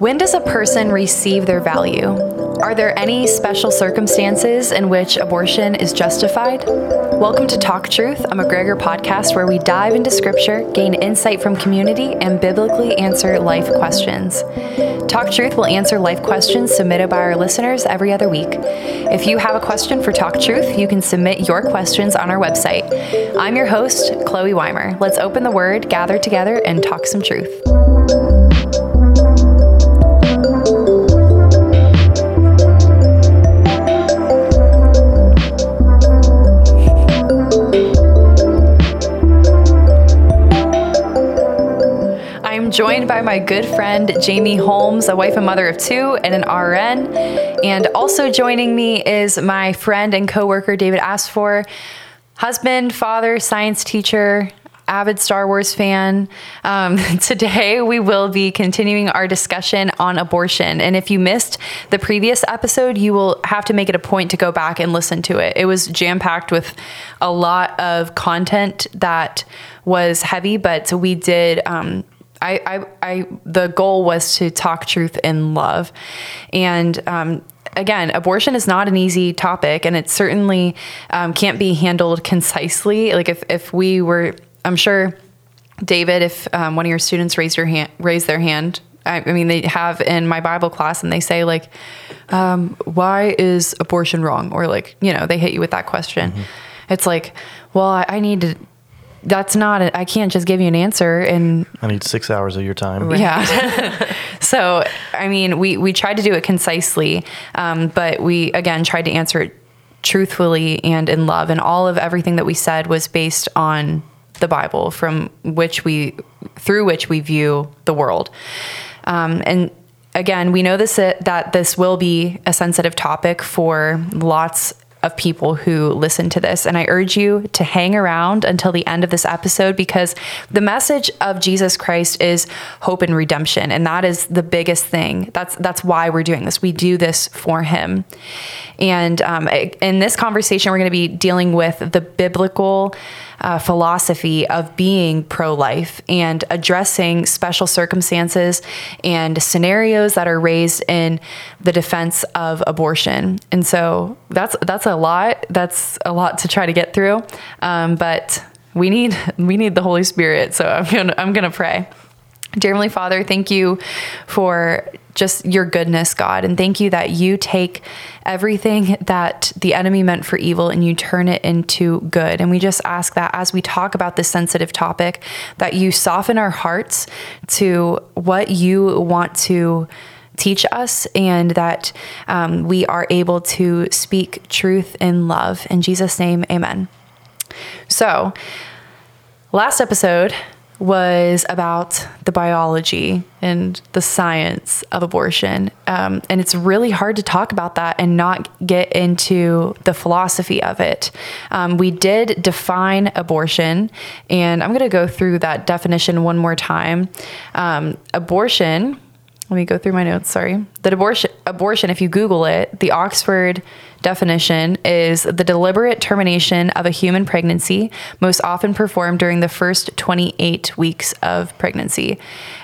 When does a person receive their value? Are there any special circumstances in which abortion is justified? Welcome to Talk Truth, a McGregor podcast where we dive into scripture, gain insight from community, and biblically answer life questions. Talk Truth will answer life questions submitted by our listeners every other week. If you have a question for Talk Truth, you can submit your questions on our website. I'm your host, Chloe Weimer. Let's open the word, gather together, and talk some truth. Joined by my good friend Jaime Holmes, a wife and mother of two, and an RN. And also joining me is my friend and coworker David Asfour, husband, father, science teacher, avid Star Wars fan. Um, today, we will be continuing our discussion on abortion. And if you missed the previous episode, you will have to make it a point to go back and listen to it. It was jam packed with a lot of content that was heavy, but we did. Um, I, I, I, the goal was to talk truth in love. And, um, again, abortion is not an easy topic and it certainly um, can't be handled concisely. Like if, if we were, I'm sure David, if um, one of your students raised your hand, raised their hand, I, I, mean, they have in my Bible class and they say like, um, why is abortion wrong? Or like, you know, they hit you with that question. Mm-hmm. It's like, well, I, I need to that's not I can't just give you an answer and I need 6 hours of your time. Yeah. so, I mean, we we tried to do it concisely, um, but we again tried to answer it truthfully and in love and all of everything that we said was based on the Bible from which we through which we view the world. Um, and again, we know this that this will be a sensitive topic for lots of people who listen to this. And I urge you to hang around until the end of this episode because the message of Jesus Christ is hope and redemption. And that is the biggest thing. That's that's why we're doing this. We do this for him. And um, in this conversation, we're going to be dealing with the biblical uh, philosophy of being pro life and addressing special circumstances and scenarios that are raised in the defense of abortion. And so that's that's a lot. That's a lot to try to get through. Um, but we need we need the Holy Spirit. So I'm gonna I'm gonna pray. Dear Heavenly Father, thank you for just your goodness, God. And thank you that you take everything that the enemy meant for evil and you turn it into good. And we just ask that as we talk about this sensitive topic, that you soften our hearts to what you want to teach us and that um, we are able to speak truth in love. In Jesus' name, amen. So, last episode, was about the biology and the science of abortion. Um, and it's really hard to talk about that and not get into the philosophy of it. Um, we did define abortion, and I'm going to go through that definition one more time. Um, abortion, let me go through my notes, sorry. The abortion, abortion, if you Google it, the Oxford definition is the deliberate termination of a human pregnancy, most often performed during the first 28 weeks of pregnancy.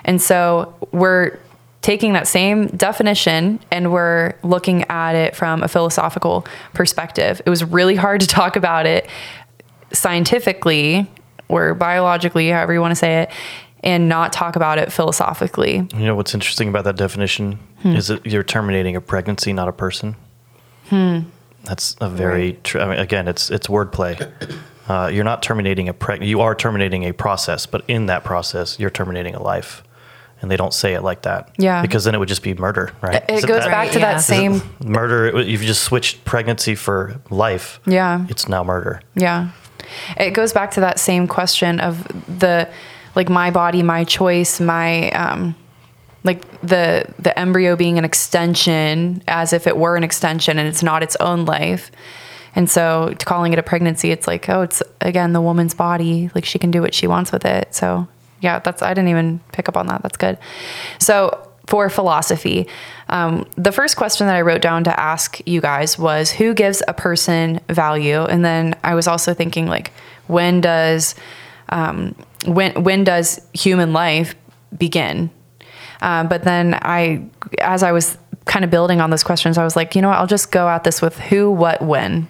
And so we're taking that same definition and we're looking at it from a philosophical perspective. It was really hard to talk about it scientifically or biologically, however you want to say it, and not talk about it philosophically. You know what's interesting about that definition hmm. is that you're terminating a pregnancy, not a person. Hmm. That's a very right. tr- I mean, again, it's it's wordplay. Uh, you're not terminating a preg- you are terminating a process, but in that process, you're terminating a life. And they don't say it like that. Yeah. Because then it would just be murder, right? It, it goes that, back to yeah. that same murder. You've just switched pregnancy for life. Yeah. It's now murder. Yeah. It goes back to that same question of the, like, my body, my choice, my, um, like the the embryo being an extension as if it were an extension and it's not its own life. And so calling it a pregnancy it's like oh it's again the woman's body. Like she can do what she wants with it. So yeah that's i didn't even pick up on that. That's good. So for philosophy um, the first question that i wrote down to ask you guys was who gives a person value? And then i was also thinking like when does um, when when does human life begin Um, but then I, as I was kind of building on those questions, I was like, you know what? I'll just go at this with who, what, when.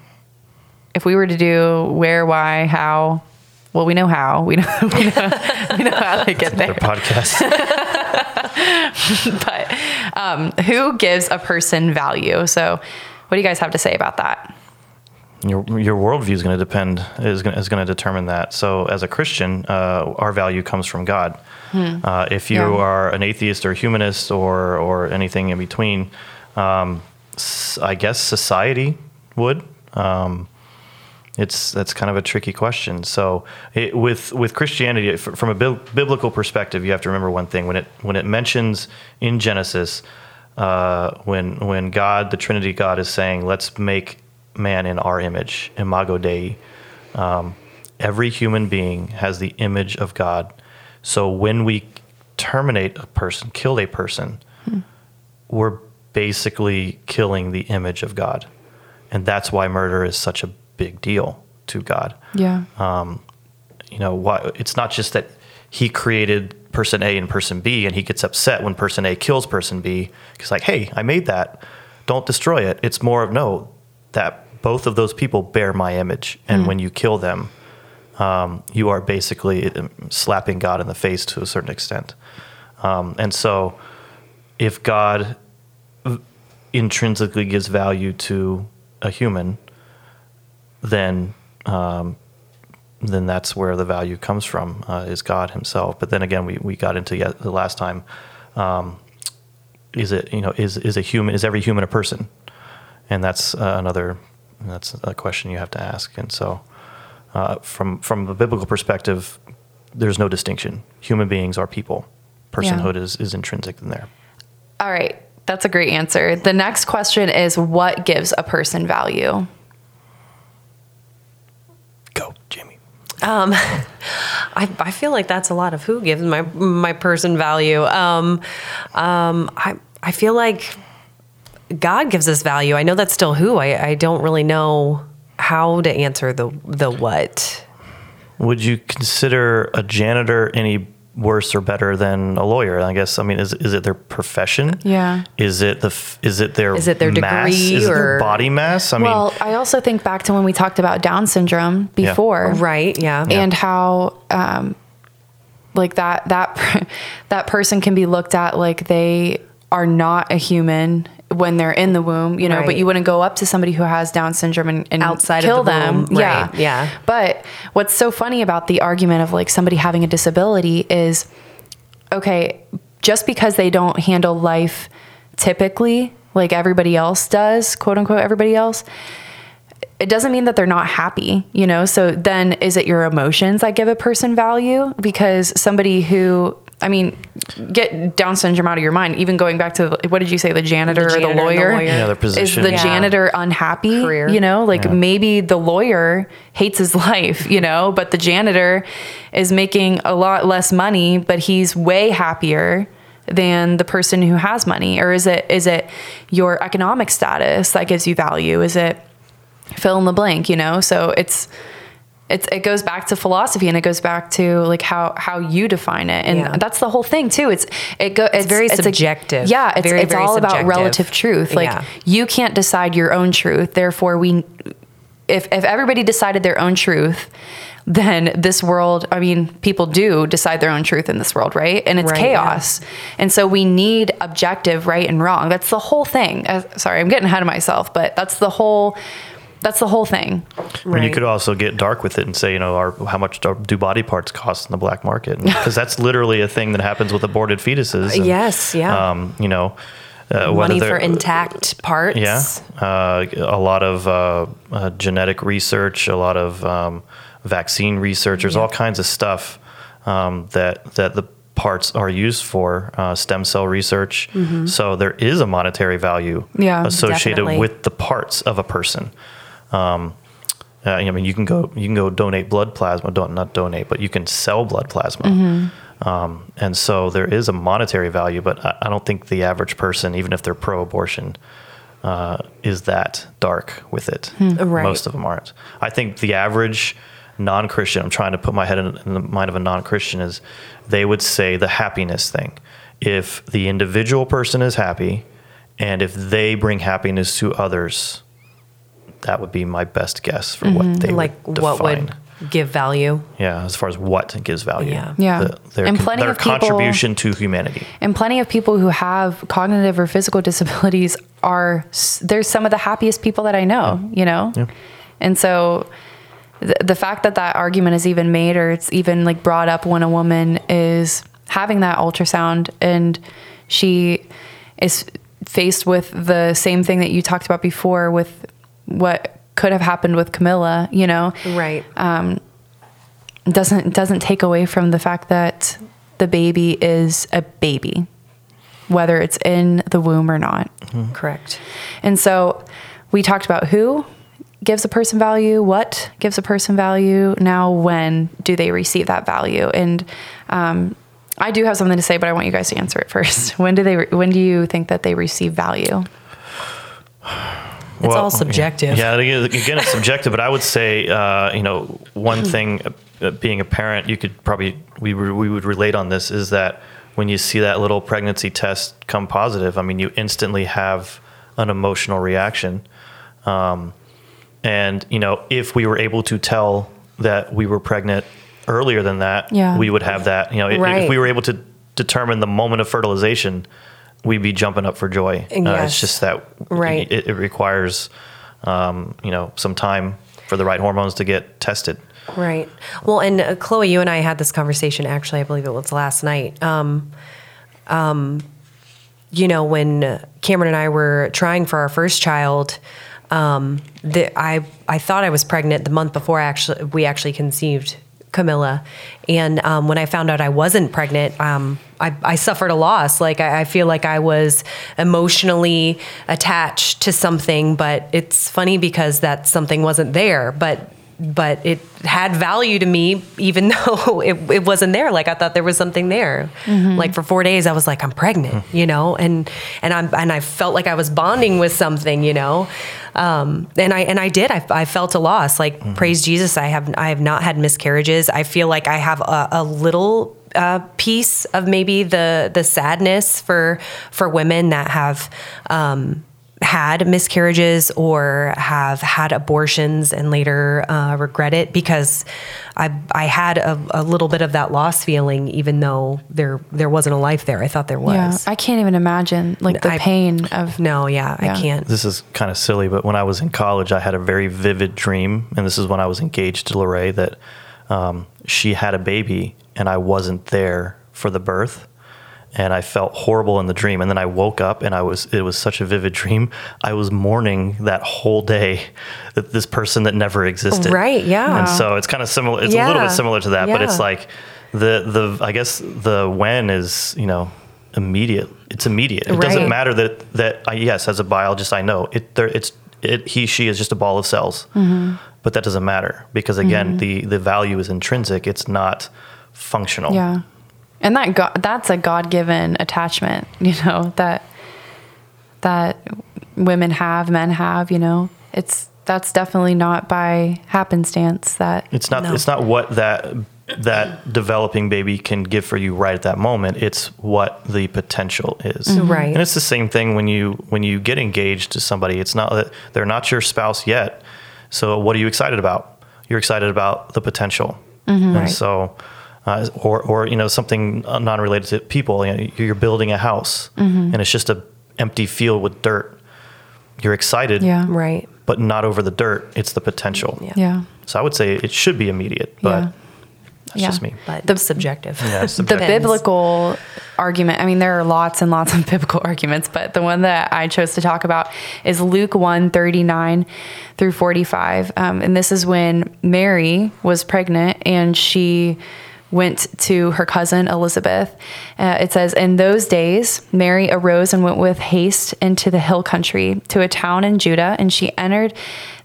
If we were to do where, why, how, well, we know how. We know, we know, we know how to get there. podcast. But um, who gives a person value? So, what do you guys have to say about that? your your worldview is going to depend is going is going to determine that. So as a Christian, uh, our value comes from God. Uh, if you Hmm. Yeah. are an atheist or humanist or or anything in between, um, I guess society would. Um, it's that's kind of a tricky question. So it, with with Christianity, from a bi- biblical perspective, you have to remember one thing when it when it mentions in Genesis uh, when when God, the Trinity God, is saying, "Let's make man in our image, imago Dei." Um, every human being has the image of God. So when we terminate a person, kill a person, hmm. we're basically killing the image of God, and that's why murder is such a big deal to God. Yeah. Um, you know why it's not just that he created person A and person B and he gets upset when person A kills person B He's like hey I made that. Don't destroy it. It's more of no that both of those people bear my image. And hmm. when you kill them um, you are basically um, slapping God in the face to a certain extent um, and so if God intrinsically gives value to a human then um, then that's where the value comes from uh, is God Himself. But then again, we, we got into yet the last time. Um, is it you know is is a human is every human a person? And that's uh, another that's a question you have to ask. And so, uh, from from a biblical perspective, there's no distinction. Human beings are people. Personhood is is intrinsic in there. All right. That's a great answer. The next question is what gives a person value? Go, Jaime. I, I feel like that's a lot of who gives my my person value. Um, um, I I feel like God gives us value. I know that's still who. I, I don't really know how to answer the the what. Would you consider a janitor any worse or better than a lawyer? I guess. I mean, is is it their profession? Yeah. Is it the is it their Is it their mass? degree Is it their or- body mass? I mean, well, I also think back to when we talked about Down syndrome Yeah. before. Right? Yeah. and how um, like that that that person can be looked at like they are not a human when they're in the womb, you know, but you wouldn't go up to somebody who has Down syndrome and, and Outside of kill the them. womb, Yeah. right, yeah. But what's so funny about the argument of like somebody having a disability is okay, just because they don't handle life typically like everybody else does, quote unquote, everybody else, it doesn't mean that they're not happy, you know? So then is it your emotions that give a person value? Because somebody who, I mean, get Down syndrome out of your mind, even going back to what did you say, the janitor, janitor or and the the lawyer? lawyer. Yeah, their Is the Yeah. janitor unhappy? Career. You know, like Yeah. maybe the lawyer hates his life, you know, but the janitor is making a lot less money, but he's way happier than the person who has money or is it is it your economic status that gives you value is it fill in the blank you know so it's it's it goes back to philosophy and it goes back to like how how you define it. And Yeah. that's the whole thing too. It's it go it's, very a- subjective. yeah it's, Very, it's very all about relative truth. Like Yeah. you can't decide your own truth. Therefore we if if everybody decided their own truth then this world i mean people do decide their own truth in this world right? And it's Right, chaos. And so we need objective right and wrong. That's the whole thing. Uh, sorry i'm getting ahead of myself but that's the whole that's the whole thing I mean, you could also get dark with it and say, you know, our, how much do do body parts cost in the black market? Because that's literally a thing that happens with aborted fetuses. and, Yes, yeah. Um, you know, uh, Money for intact parts. Yeah, uh, a lot of uh, uh, genetic research, a lot of um, vaccine research. There's all kinds of stuff um, that that the parts are used for. Uh, stem cell research. So there is a monetary value Yeah, associated definitely. with the parts of a person. Um, uh, I mean, you can go you can go donate blood plasma. Don't not donate, but you can sell blood plasma. Um, and so there is a monetary value, but I, I don't think the average person, even if they're pro-abortion, uh, is that dark with it. Right. Most of them aren't. I think the average non-Christian, I'm trying to put my head in, in the mind of a non-Christian, is they would say the happiness thing. if the individual person is happy and if they bring happiness to others, that would be my best guess for what mm-hmm. they like would what would give value. yeah, as far as what gives value. Yeah. Yeah. The- their, And plenty their of people- contribution to humanity. And plenty of people who have cognitive or physical disabilities are s- they're some of the happiest people that I know, you know? Yeah. And so the, the fact that that argument is even made or it's even like brought up when a woman is having that ultrasound and she is faced with the same thing that you talked about before with what could have happened with Camilla, you know? Right. doesn't doesn't take away from the fact that the baby is a baby whether it's in the womb or not Correct. and so we talked about who gives a person value what gives a person value now when do they receive that value and um, i do have something to say but i want you guys to answer it first when do they when do you think that they receive value It's all subjective. Yeah, again, again, it's subjective. But I would say, uh, you know, one thing, uh, being a parent, you could probably we re- we would relate on this is that when you see that little pregnancy test come positive, I mean, you instantly have an emotional reaction. Um, and you know, if we were able to tell that we were pregnant earlier than that, Yeah. we would have that. You know, Right. if we were able to determine the moment of fertilization, we'd be jumping up for joy. Uh, it's just that Right. it, it requires um, you know some time for the right hormones to get tested. Right. Well, and uh, Chloe, you and I had this conversation. Actually, I believe it was last night. Um, um, you know, when Cameron and I were trying for our first child, um, the, I I thought I was pregnant the month before I actually we actually conceived Camilla, and um, when I found out I wasn't pregnant, um, I, I suffered a loss. Like I, I feel like I was emotionally attached to something, but it's funny because that something wasn't there, but but it had value to me even though it, it wasn't there. Like i thought there was something there. Like for four days i was like i'm pregnant you know? And and i'm and i felt like i was bonding with something you know? Um, and i and i did. I, I felt a loss. Like praise jesus i have i have not had miscarriages. I feel like i have a, a little uh, piece of maybe the the sadness for for women that have um, had miscarriages or have had abortions and later uh, regret it because I I had a, a little bit of that loss feeling even though there there wasn't a life there. I thought there yeah was. i can't even imagine like the I- pain of no, yeah, Yeah. I can't. This is kind of silly, but when I was in college, I had a very vivid dream, and this is when I was engaged to Lorraine that um, she had a baby, and I wasn't there for the birth. And I felt horrible in the dream, and then I woke up, and I was—it was such a vivid dream. I was mourning that whole day that this person that never existed. Right, yeah. And so it's kind of similar. It's a little bit similar to that, but it's like the the I guess the when is you know immediate. It's immediate. It doesn't matter that that I, yes, as a biologist, I know it. There, it's it. He, she is just a ball of cells, Mm-hmm. but that doesn't matter because again, the the value is intrinsic. It's not functional. Yeah. And that God, that's a God-given attachment, you know, that that women have, men have, you know. It's that's definitely not by happenstance that It's not. No. It's not what that that developing baby can give for you right at that moment. It's what the potential is. Mm-hmm. Right. And it's the same thing when you when you get engaged to somebody. It's not that they're not your spouse yet. So what are you excited about? You're excited about the potential. Mm-hmm. And Right. so, uh, or or you know something non-related to people. You know, you're building a house, and it's just a empty field with dirt. You're excited, yeah. Right. but not over the dirt. It's the potential. Yeah. Yeah. So I would say it should be immediate, but Yeah. that's Yeah. just me. But The- subjective. Yeah, it's the biblical argument i mean there are lots and lots of biblical arguments but the one that i chose to talk about is luke 1 39 through 45 um, and this is when mary was pregnant and she went to her cousin elizabeth uh, it says in those days mary arose and went with haste into the hill country to a town in judah and she entered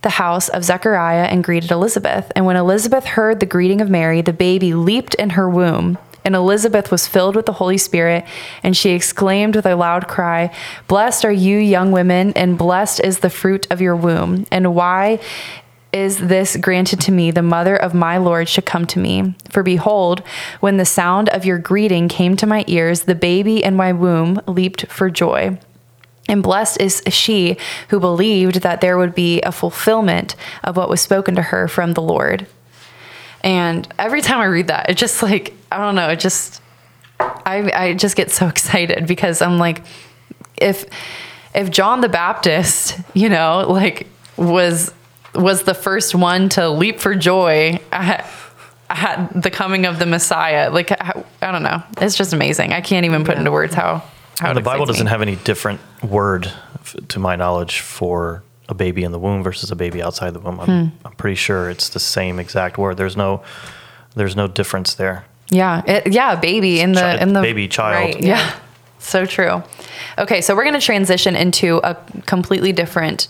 the house of Zechariah and greeted Elizabeth. And when Elizabeth heard the greeting of Mary, the baby leaped in her womb. And Elizabeth was filled with the Holy Spirit, and she exclaimed with a loud cry, Blessed are you, young women, and blessed is the fruit of your womb. And why is this granted to me, the mother of my Lord should come to me? For behold, when the sound of your greeting came to my ears, the baby in my womb leaped for joy. And blessed is she who believed that there would be a fulfillment of what was spoken to her from the Lord. And every time I read that, it just like, I don't know, it just, I, I just get so excited because I'm like, if, if John the Baptist, you know, like was, was the first one to leap for joy at, at the coming of the Messiah, like, I, I don't know. It's just amazing. I can't even put into words how, how the Bible doesn't me. have any different word, to my knowledge, for a baby in the womb versus a baby outside the womb. I'm, Hmm. I'm pretty sure it's the same exact word. There's no, there's no difference there. Yeah, it, yeah, baby in the Chi- in the baby child. Right. Yeah, so true. Okay, so we're going to transition into a completely different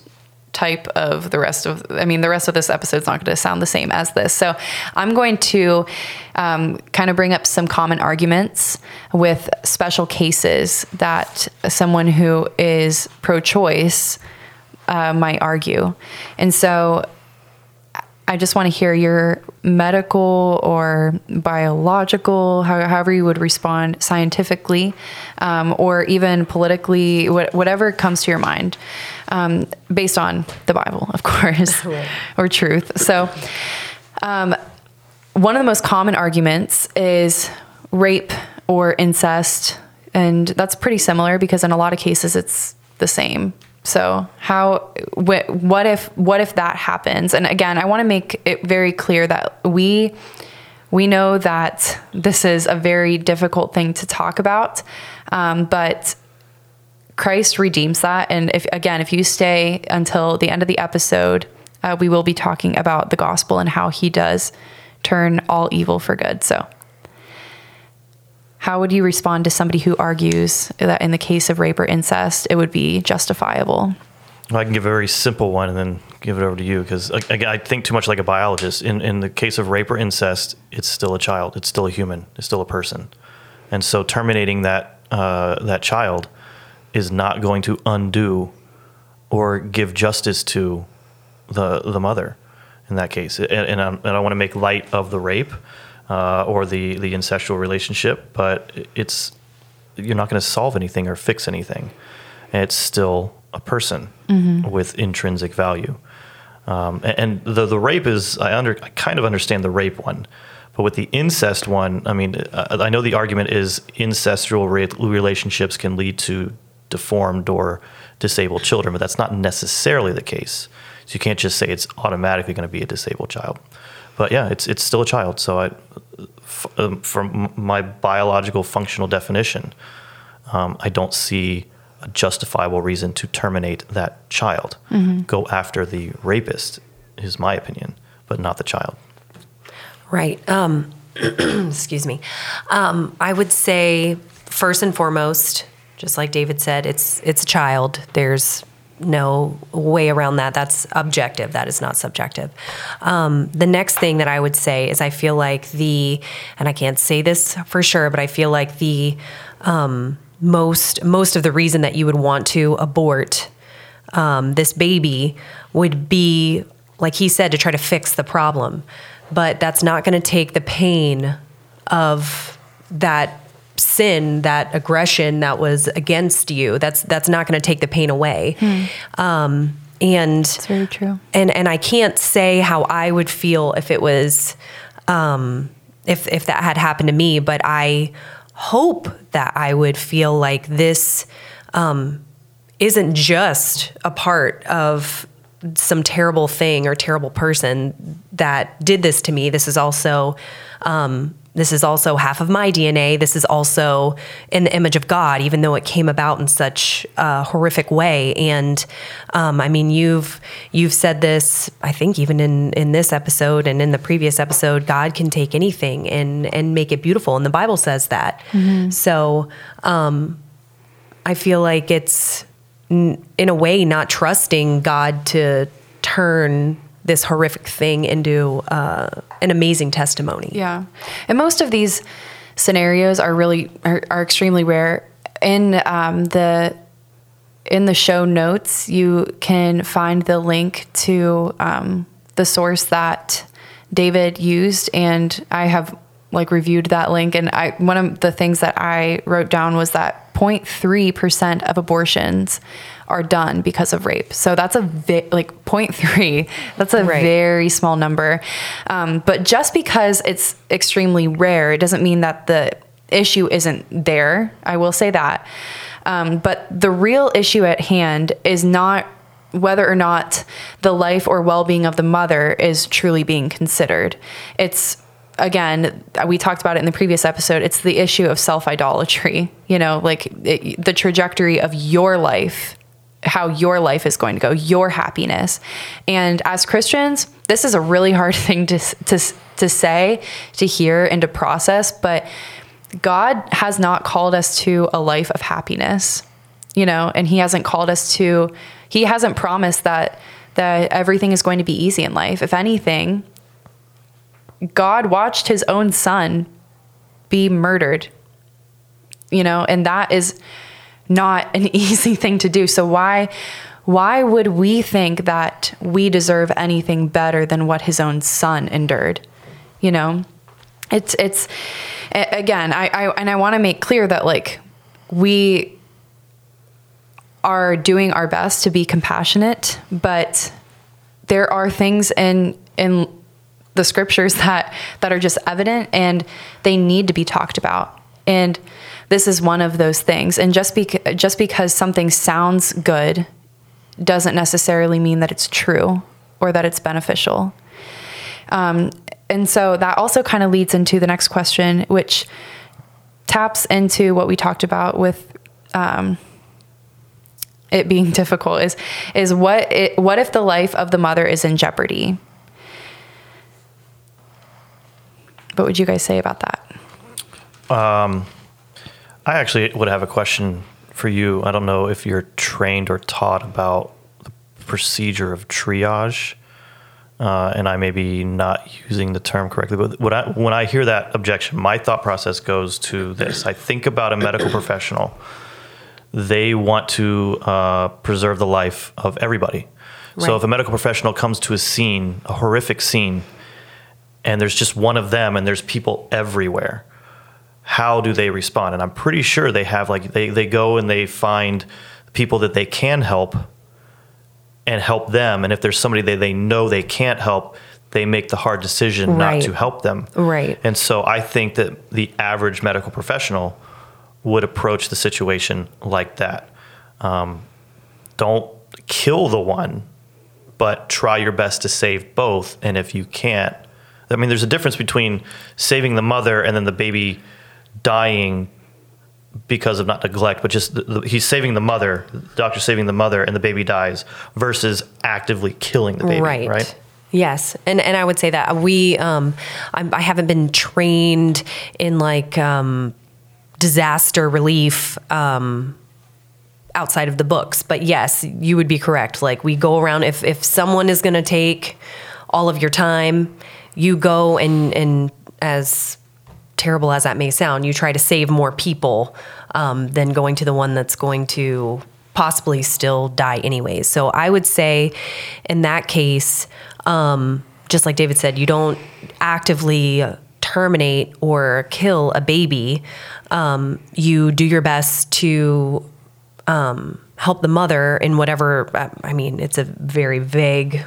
type of the rest of. I mean, the rest of this episode is not going to sound the same as this. So I'm going to um, kind of bring up some common arguments with special cases that someone who is pro-choice uh, might argue, and so I just want to hear your medical or biological, how- however you would respond scientifically, um, or even politically, wha- whatever comes to your mind, um, based on the Bible, of course, or truth. So, um, one of the most common arguments is rape or incest, and that's pretty similar because in a lot of cases it's the same. So how wh- what if what if that happens? And again, I want to make it very clear that we we know that this is a very difficult thing to talk about, um, but Christ redeems that. And if again, if you stay until the end of the episode, uh, we will be talking about the gospel and how He does turn all evil for good. So. How would you respond to somebody who argues that in the case of rape or incest, it would be justifiable? I can give a very simple one and then give it over to you because again, I think too much like a biologist. In in the case of rape or incest, it's still a child. It's still a human. It's still a person, and so terminating that uh, that child is not going to undo or give justice to the the mother in that case. And, and, and I want to make light of the rape uh, or the the incestual relationship, but it's you're not going to solve anything or fix anything. It's still a person with intrinsic value. Um, a- and the the rape is I under I kind of understand the rape one, but with the incest one, I mean I, I know the argument is incestual re- relationships can lead to deformed or disabled children, but that's not necessarily the case. So you can't just say it's automatically going to be a disabled child. But yeah, it's it's still a child. So I, f- um, from my biological functional definition, um, I don't see a justifiable reason to terminate that child. Go after the rapist, is my opinion, but not the child. Right. Um, excuse me. Um, I would say first and foremost, just like David said, it's it's a child. There's no way around that. That's objective. That is not subjective. Um, the next thing that I would say is I feel like the, and I can't say this for sure, but I feel like the um, most most of the reason that you would want to abort um, this baby would be, like he said, to try to fix the problem. But that's not going to take the pain of that sin, that aggression that was against you. That's that's not going to take the pain away. Um, and It's very true. and and I can't say how I would feel if it was um, if if that had happened to me, but I hope that I would feel like this um, isn't just a part of some terrible thing or terrible person that did this to me. This is also um, this is also half of my DNA. This is also in the image of God, even though it came about in such a horrific way. And um, I mean, you've you've said this. I think even in in this episode and in the previous episode, God can take anything and and make it beautiful, and the Bible says that. So um, I feel like it's in a way not trusting God to turn this horrific thing into uh, an amazing testimony. Yeah, and most of these scenarios are really are, are extremely rare. In um, the in the show notes, you can find the link to um, the the source that David used, and I have like reviewed that link. And I one of the things that I wrote down was that 0.3 percent of abortions are done because of rape. So that's a vi- like 0.3. That's a Right. very small number. Um, but just because it's extremely rare, it doesn't mean that the issue isn't there. I will say that. Um, but the real issue at hand is not whether or not the life or well being of the mother is truly being considered. It's again, we talked about it in the previous episode. It's the issue of self idolatry, you know, like it, the trajectory of your life, how your life is going to go, your happiness. And as Christians, this is a really hard thing to, to, to say, to hear, and to process, but God has not called us to a life of happiness, you know, and He hasn't called us to, He hasn't promised that that everything is going to be easy in life. If anything, God watched His own Son be murdered, you know, and that is not an easy thing to do. So why why would we think that we deserve anything better than what His own Son endured? You know, it's it's again I, I and i want to make clear that like we are doing our best to be compassionate but there are things in in the scriptures that that are just evident and they need to be talked about and this is one of those things and just bec- just because something sounds good doesn't necessarily mean that it's true or that it's beneficial um, and so that also kind of leads into the next question, which taps into what we talked about with um, it being difficult. Is is what it, what if the life of the mother is in jeopardy? What would you guys say about that? I actually would have a question for you. I don't know if you're trained or taught about the procedure of triage, uh, and I may be not using the term correctly. But when I, when I hear that objection, my thought process goes to this: I think about a medical professional. They want to uh, preserve the life of everybody. So if a medical professional comes to a scene, a horrific scene, and there's just one of them, and there's people everywhere how do they respond? And I'm pretty sure they have like they, they go and they find people that they can help and help them. And if there's somebody that they know they can't help, they make the hard decision Right. not to help them. Right. And so I think that the average medical professional would approach the situation like that. Um, don't kill the one, but try your best to save both. And if you can't, I mean, there's a difference between saving the mother and then the baby dying because of not neglect, but just the, the, he's saving the mother, the doctor's saving the mother, and the baby dies versus actively killing the baby, right? right. Yes, and and I would say that we um, I'm, I haven't been trained in like um, disaster relief um, outside of the books, but yes, you would be correct. Like we go around if if someone is going to take all of your time, you go and and as terrible as that may sound, you try to save more people um, than going to the one that's going to possibly still die anyways. So I would say in that case, um, just like David said, you don't actively terminate or kill a baby. Um, you do your best to um, help the mother in whatever, I mean, it's a very vague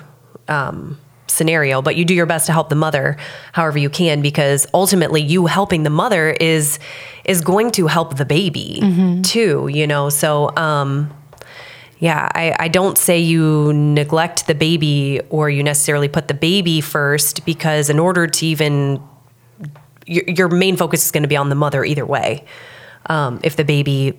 um, scenario, but you do your best to help the mother however you can because ultimately you helping the mother is is going to help the baby too, you know. So um yeah, I, I don't say you neglect the baby or you necessarily put the baby first because in order to even your, your main focus is going to be on the mother either way. Um, if the baby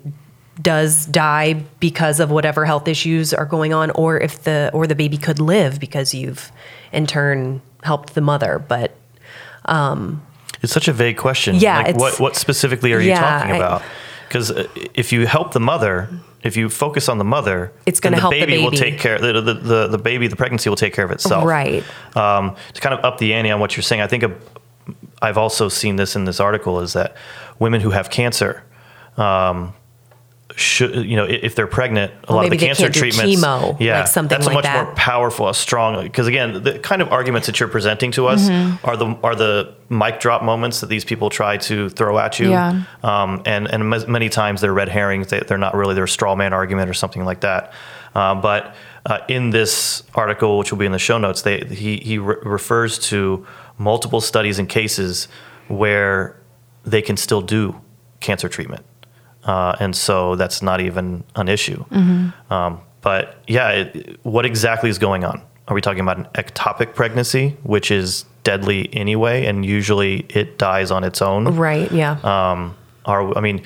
does die because of whatever health issues are going on, or if the or the baby could live because you've in turn helped the mother. But It's such a vague question. Yeah, Like what, what specifically are you Yeah, talking about? Because if you help the mother, if you focus on the mother, It's gonna help the baby. will take care. The, the, the, the baby, the pregnancy will take care of itself. Right. Um, to kind of up the ante on what you're saying, I think a, I've also seen this in this article is that women who have cancer um, should you know if they're pregnant a Well, lot of the cancer treatments chemo, yeah like something that's a much that. more powerful a strong because again the kind of arguments that you're presenting to us Mm-hmm. are the are the mic drop moments that these people try to throw at you Yeah. um, and and many times they're red herrings they, they're not really they're a straw man argument or something like that uh, but uh, in this article which will be in the show notes they he, he re- refers to multiple studies and cases where they can still do cancer treatment uh, and so that's not even an issue. Um, but yeah, it, what exactly is going on? Are we talking about an ectopic pregnancy, which is deadly anyway, and usually it dies on its own? Right. Yeah. Um, are I mean,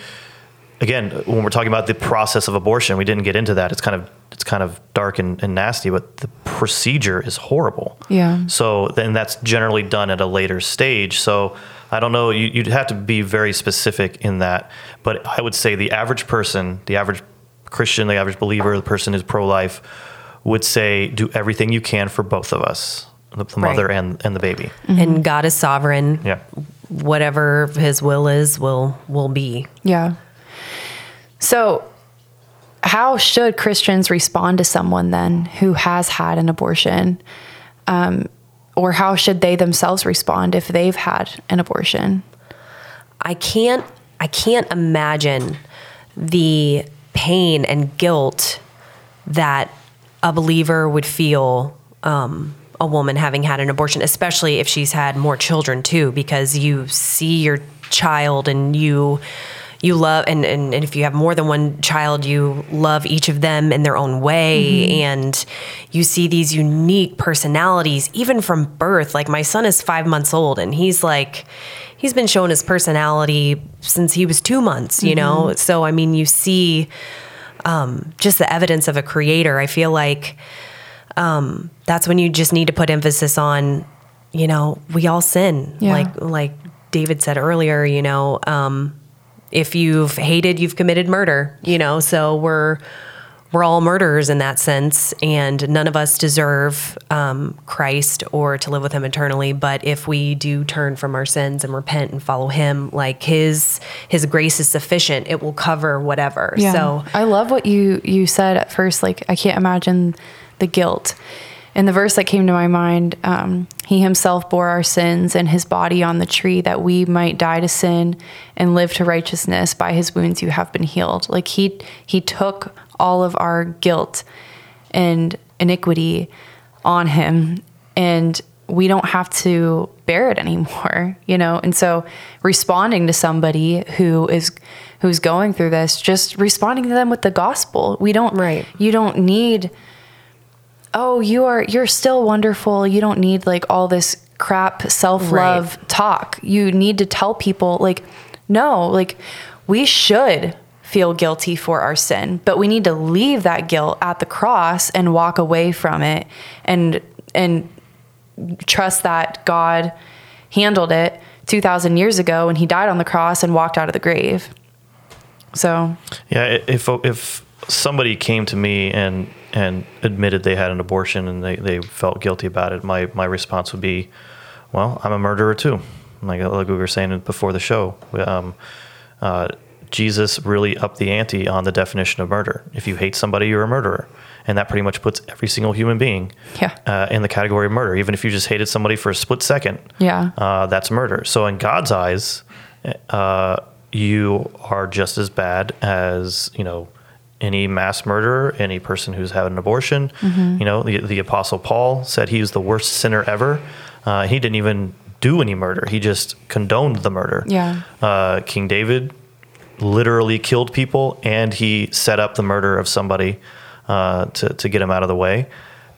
again, when we're talking about the process of abortion, we didn't get into that. It's kind of it's kind of dark and, and nasty, but the procedure is horrible. Yeah. So then that's generally done at a later stage. So I don't know. You, you'd have to be very specific in that. But I would say the average person, the average Christian, the average believer, the person who's pro-life, would say do everything you can for both of us, the, the mother and and the baby. and God is sovereign. Yeah. Whatever His will is, will will be. Yeah. So, how should Christians respond to someone then who has had an abortion? Um, or how should they themselves respond if they've had an abortion? I can't I can't imagine the pain and guilt that a believer would feel um, a woman having had an abortion, especially if she's had more children too, because you see your child and you you love and, and, and if you have more than one child you love each of them in their own way. And you see these unique personalities even from birth. Like my son is five months old and he's like he's been showing his personality since he was two months you know? So i mean you see um, just the evidence of a creator. I feel like um, that's when you just need to put emphasis on you know we all sin. Yeah. like like david said earlier you know um, if you've hated you've committed murder you know? So we're we're all murderers in that sense and none of us deserve um, christ or to live with him eternally. But if we do turn from our sins and repent and follow him like his his grace is sufficient. It will cover whatever. So I love what you you said at first. Like I can't imagine the guilt. And the verse that came to my mind, um, he himself bore our sins and his body on the tree that we might die to sin and live to righteousness. By his wounds you have been healed. Like he he took all of our guilt and iniquity on him and we don't have to bear it anymore you know and so responding to somebody who is who's going through this just responding to them with the gospel we don't Right. you don't need oh you are you're still wonderful. You don't need like all this crap self-love talk. You need to tell people like no like we should feel guilty for our sin but we need to leave that guilt at the cross and walk away from it and and trust that God handled it 2000 years ago when he died on the cross and walked out of the grave. So Yeah, if if somebody came to me and and admitted they had an abortion and they, they felt guilty about it, my my response would be, well, I'm a murderer too. Like like we were saying before the show, um, uh, Jesus really upped the ante on the definition of murder. If you hate somebody, you're a murderer, and that pretty much puts every single human being Yeah. uh, in the category of murder. Even if you just hated somebody for a split second, Yeah. uh, that's murder. So in God's eyes, uh, you are just as bad as you know any mass murderer, any person who's had an abortion. You know, the, the Apostle Paul said he was the worst sinner ever. Uh, he didn't even do any murder; he just condoned the murder. Yeah. Uh, King David literally killed people, and he set up the murder of somebody uh, to to get him out of the way.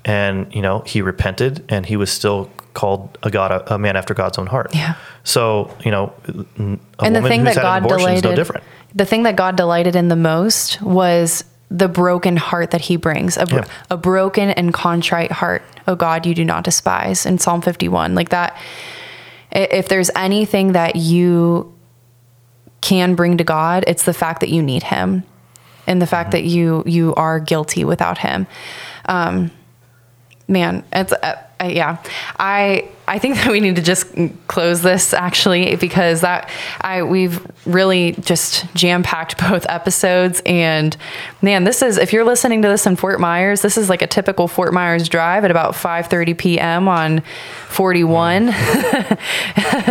And you know, he repented, and he was still called a god, a, a man after God's own heart. Yeah. So you know, and the woman thing who's that had an God abortion is no different. The thing that God delighted in the most was the broken heart that he brings a, bro- Yeah. a broken and contrite heart oh God you do not despise in Psalm 51 like that if there's anything that you can bring to God it's the fact that you need him and the fact that you you are guilty without him um man it's uh, uh, yeah, I I think that we need to just close this actually because that I we've really just jam packed both episodes and man, this is if you're listening to this in Fort Myers, this is like a typical Fort Myers drive at about 5:30 p.m. on 41.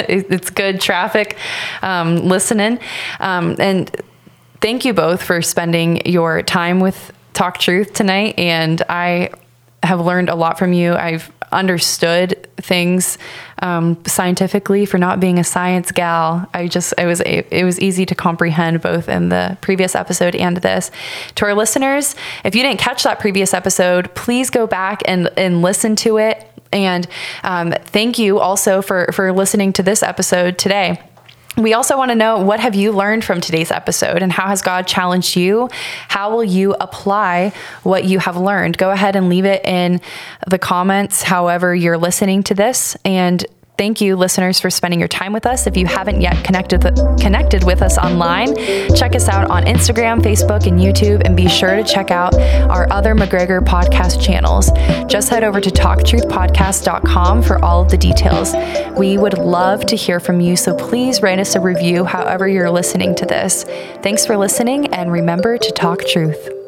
it's good traffic um, listening, um, and thank you both for spending your time with Talk Truth tonight, and I have learned a lot from you. I've understood things um, scientifically for not being a science gal. I just it was it was easy to comprehend both in the previous episode and this. To our listeners, if you didn't catch that previous episode, please go back and and listen to it. And um, thank you also for for listening to this episode today. We also want to know what have you learned from today's episode and how has God challenged you? How will you apply what you have learned? Go ahead and leave it in the comments however you're listening to this and Thank you, listeners, for spending your time with us. If you haven't yet connected connected with us online, check us out on Instagram, Facebook, and YouTube, and be sure to check out our other McGregor podcast channels. Just head over to talktruthpodcast.com for all of the details. We would love to hear from you, so please write us a review however you're listening to this. Thanks for listening, and remember to talk truth.